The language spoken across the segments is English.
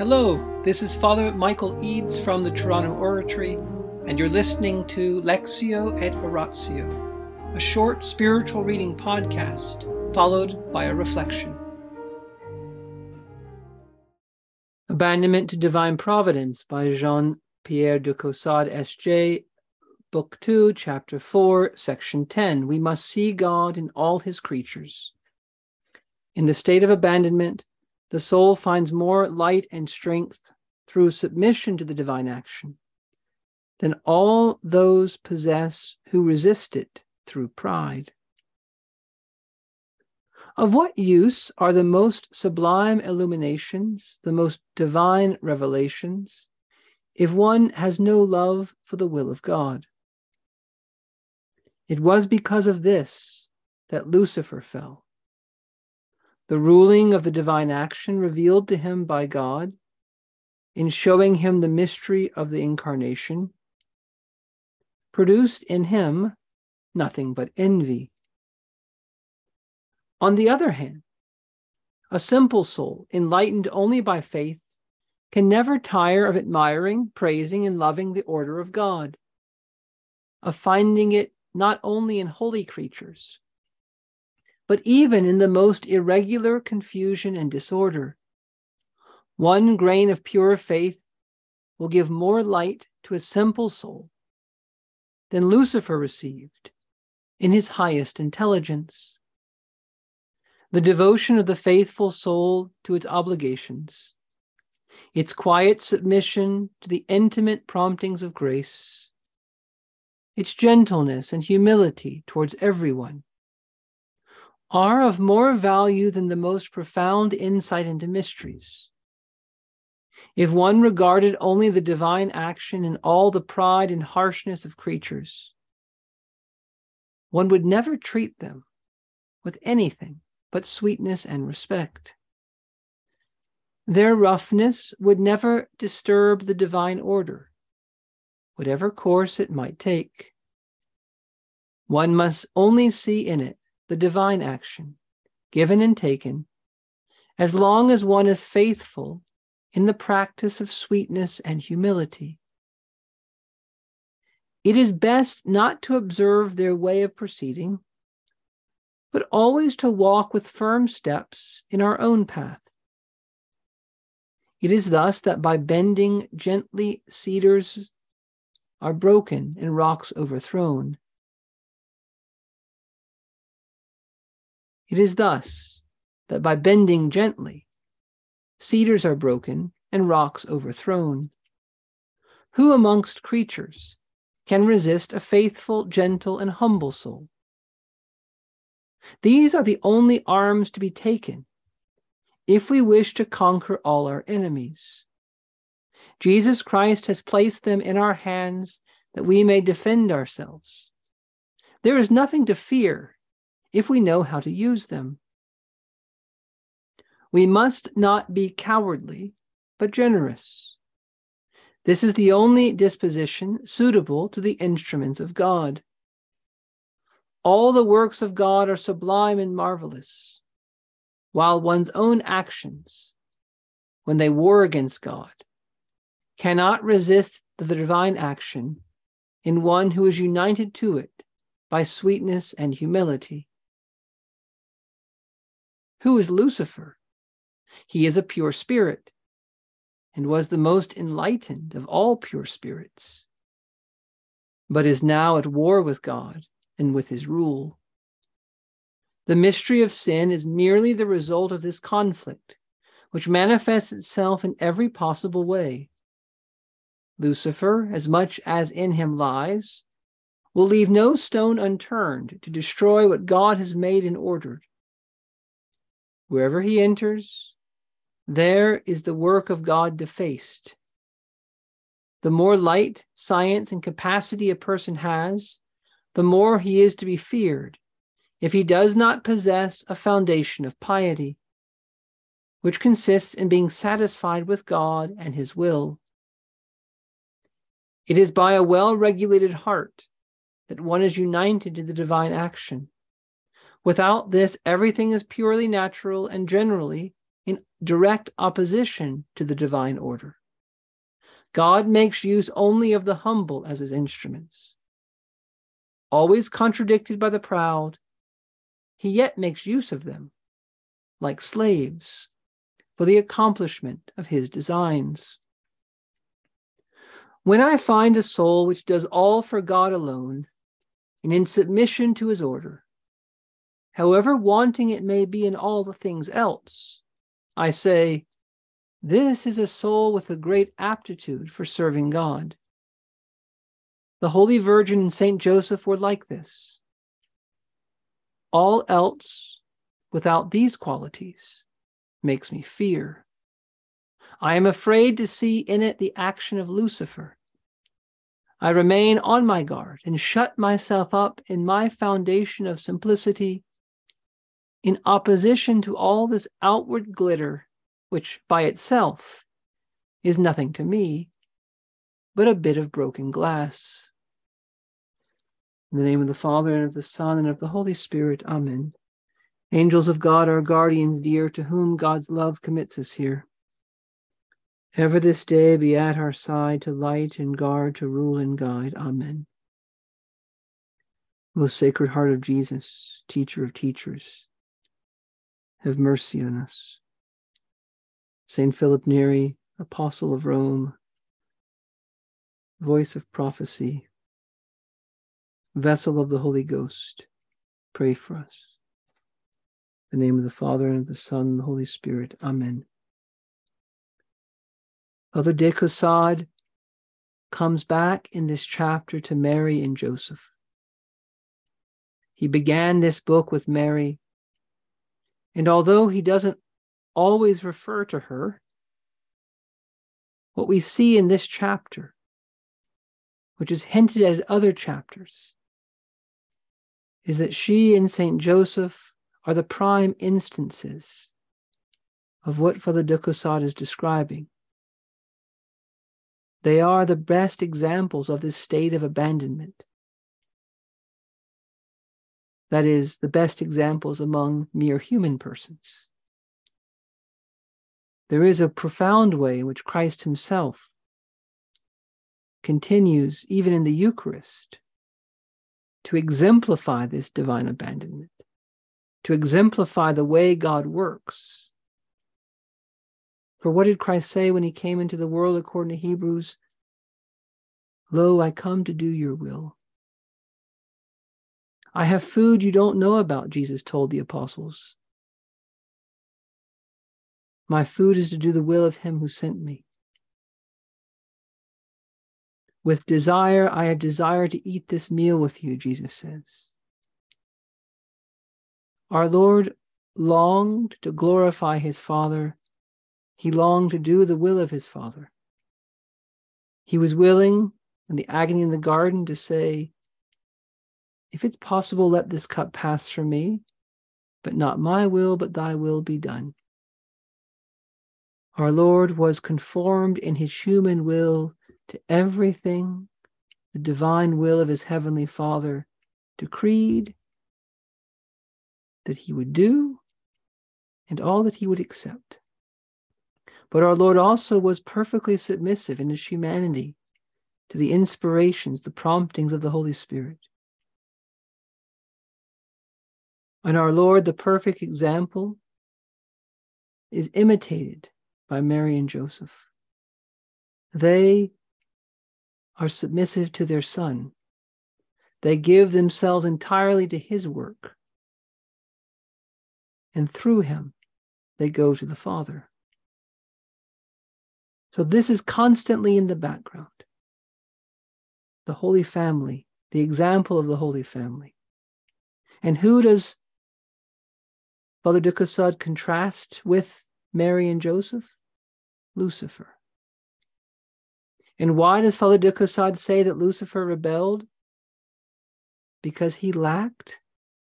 Hello, this is Father Michael Eads from the Toronto Oratory, and you're listening to Lectio et Oratio, a short spiritual reading podcast followed by a reflection. Abandonment to Divine Providence by Jean Pierre de Caussade, S.J., Book 2, Chapter 4, Section 10. We must see God in all his creatures. In the state of abandonment, the soul finds more light and strength through submission to the divine action than all those possess who resist it through pride. Of what use are the most sublime illuminations, the most divine revelations, if one has no love for the will of God? It was because of this that Lucifer fell the ruling of the divine action revealed to him by God in showing him the mystery of the incarnation, produced in him nothing but envy. On the other hand, a simple soul, enlightened only by faith, can never tire of admiring, praising, and loving the order of God, of finding it not only in holy creatures, but even in the most irregular confusion and disorder. One grain of pure faith will give more light to a simple soul than Lucifer received in his highest intelligence. The devotion of the faithful soul to its obligations, its quiet submission to the intimate promptings of grace, its gentleness and humility towards everyone, are of more value than the most profound insight into mysteries. If one regarded only the divine action in all the pride and harshness of creatures, one would never treat them with anything but sweetness and respect. Their roughness would never disturb the divine order, whatever course it might take. One must only see in it the divine action, given and taken, as long as one is faithful in the practice of sweetness and humility. It is best not to observe their way of proceeding, but always to walk with firm steps in our own path. It is thus that by bending gently, cedars are broken and rocks overthrown. It is thus that by bending gently, cedars are broken and rocks overthrown. Who amongst creatures can resist a faithful, gentle, and humble soul? These are the only arms to be taken if we wish to conquer all our enemies. Jesus Christ has placed them in our hands that we may defend ourselves. There is nothing to fear if we know how to use them. We must not be cowardly, but generous. This is the only disposition suitable to the instruments of God. All the works of God are sublime and marvelous, while one's own actions, when they war against God, cannot resist the divine action in one who is united to it by sweetness and humility. Who is Lucifer? He is a pure spirit and was the most enlightened of all pure spirits, but is now at war with God and with his rule. The mystery of sin is merely the result of this conflict, which manifests itself in every possible way. Lucifer, as much as in him lies, will leave no stone unturned to destroy what God has made and ordered. Wherever he enters, there is the work of God defaced. The more light, science, and capacity a person has, the more he is to be feared if he does not possess a foundation of piety, which consists in being satisfied with God and his will. It is by a well regulated heart that one is united to the divine action. Without this, everything is purely natural and generally in direct opposition to the divine order. God makes use only of the humble as his instruments. Always contradicted by the proud, he yet makes use of them, like slaves, for the accomplishment of his designs. When I find a soul which does all for God alone, and in submission to his order, however wanting it may be in all the things else, I say, this is a soul with a great aptitude for serving God. The Holy Virgin and Saint Joseph were like this. All else, without these qualities, makes me fear. I am afraid to see in it the action of Lucifer. I remain on my guard and shut myself up in my foundation of simplicity in opposition to all this outward glitter, which by itself is nothing to me but a bit of broken glass. In the name of the Father, and of the Son, and of the Holy Spirit, Amen. Angels of God, our guardians dear, to whom God's love commits us here. Ever this day be at our side to light and guard, to rule and guide. Amen. Most Sacred Heart of Jesus, Teacher of teachers, have mercy on us. Saint Philip Neri, Apostle of Rome, voice of prophecy, vessel of the Holy Ghost, pray for us. In the name of the Father, and of the Son, and the Holy Spirit. Amen. Father de Caussade comes back in this chapter to Mary and Joseph. He began this book with Mary, and although he doesn't always refer to her, what we see in this chapter, which is hinted at in other chapters, is that she and St. Joseph are the prime instances of what Father de Caussade is describing. They are the best examples of this state of abandonment. That is, the best examples among mere human persons. There is a profound way in which Christ Himself continues, even in the Eucharist, to exemplify this divine abandonment, to exemplify the way God works for what did Christ say when he came into the world according to Hebrews? Lo, I come to do your will. I have food you don't know about, Jesus told the apostles. My food is to do the will of him who sent me. With desire, I have desired to eat this meal with you, Jesus says. Our Lord longed to glorify his Father he longed to do the will of his Father. He was willing, in the agony in the garden, to say, If it's possible, let this cup pass from me, but not my will, but thy will be done. Our Lord was conformed in his human will to everything the divine will of his heavenly Father decreed that he would do and all that he would accept. But our Lord also was perfectly submissive in his humanity to the inspirations, the promptings of the Holy Spirit. And our Lord, the perfect example, is imitated by Mary and Joseph. They are submissive to their Son. They give themselves entirely to His work. And through Him, they go to the Father. So this is constantly in the background. The Holy Family, the example of the Holy Family. And who does Father de Caussade contrast with Mary and Joseph? Lucifer. And why does Father de Caussade say that Lucifer rebelled? Because he lacked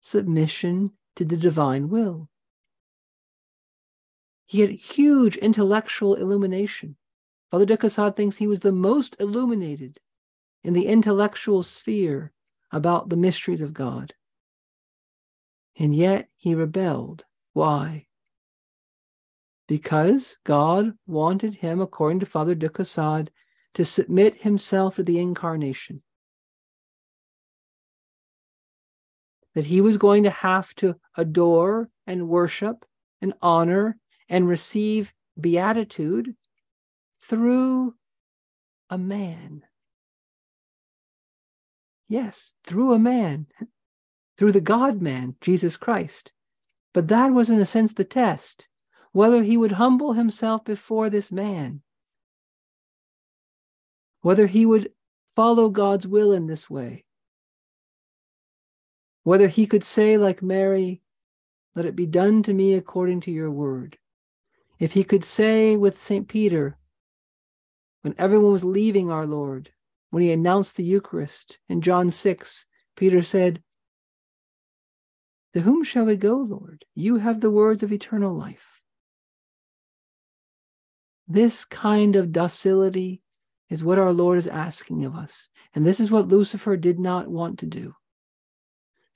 submission to the divine will. He had huge intellectual illumination. Father de Caussade thinks he was the most illuminated in the intellectual sphere about the mysteries of God. And yet he rebelled. Why? because God wanted him, according to Father de Caussade, to submit himself to the incarnation. That he was going to have to adore and worship and honor and receive beatitude through a man. Yes, through a man, through the God man, Jesus Christ. But that was, in a sense, the test whether he would humble himself before this man, whether he would follow God's will in this way, whether he could say, like Mary, Let it be done to me according to your word. If he could say with St. Peter, when everyone was leaving our Lord, when he announced the Eucharist in John 6, Peter said, To whom shall we go, Lord? You have the words of eternal life. This kind of docility is what our Lord is asking of us. And this is what Lucifer did not want to do.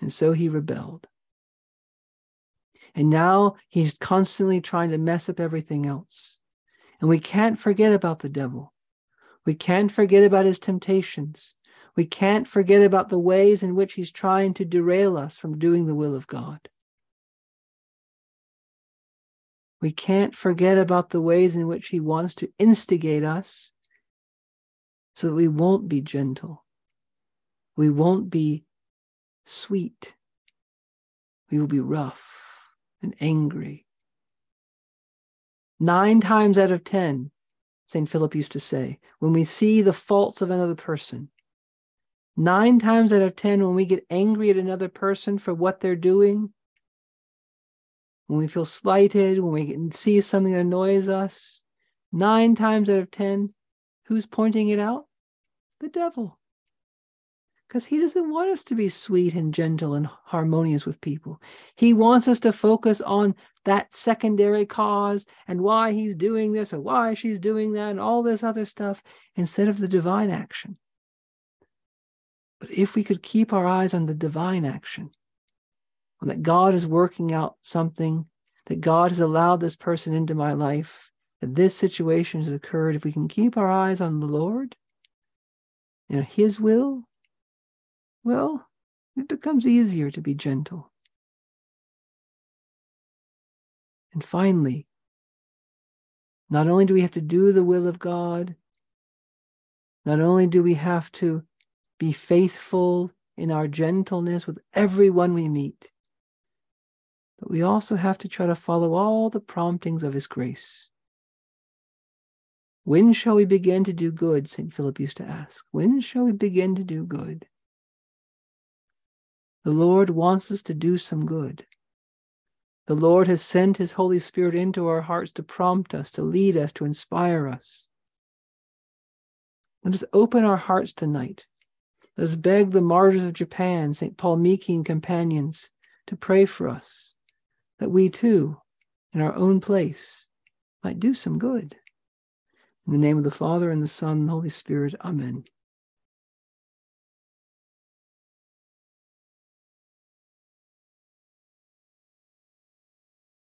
And so he rebelled. And now he's constantly trying to mess up everything else. And we can't forget about the devil. We can't forget about his temptations. We can't forget about the ways in which he's trying to derail us from doing the will of God. We can't forget about the ways in which he wants to instigate us so that we won't be gentle. We won't be sweet. We will be rough and angry. Nine times out of 10, St. Philip used to say, when we see the faults of another person, nine times out of 10, when we get angry at another person for what they're doing, when we feel slighted, when we see something that annoys us, nine times out of 10, who's pointing it out? The devil. Because he doesn't want us to be sweet and gentle and harmonious with people. He wants us to focus on that secondary cause and why he's doing this or why she's doing that and all this other stuff instead of the divine action. But if we could keep our eyes on the divine action, on that God is working out something, that God has allowed this person into my life, that this situation has occurred, if we can keep our eyes on the Lord and His will, well, it becomes easier to be gentle. And finally, not only do we have to do the will of God, not only do we have to be faithful in our gentleness with everyone we meet, but we also have to try to follow all the promptings of His grace. When shall we begin to do good? St. Philip used to ask. When shall we begin to do good? The Lord wants us to do some good. The Lord has sent His Holy Spirit into our hearts to prompt us, to lead us, to inspire us. Let us open our hearts tonight. Let us beg the martyrs of Japan, St. Paul Miki and companions, to pray for us that we too, in our own place, might do some good. In the name of the Father, and the Son, and the Holy Spirit, Amen.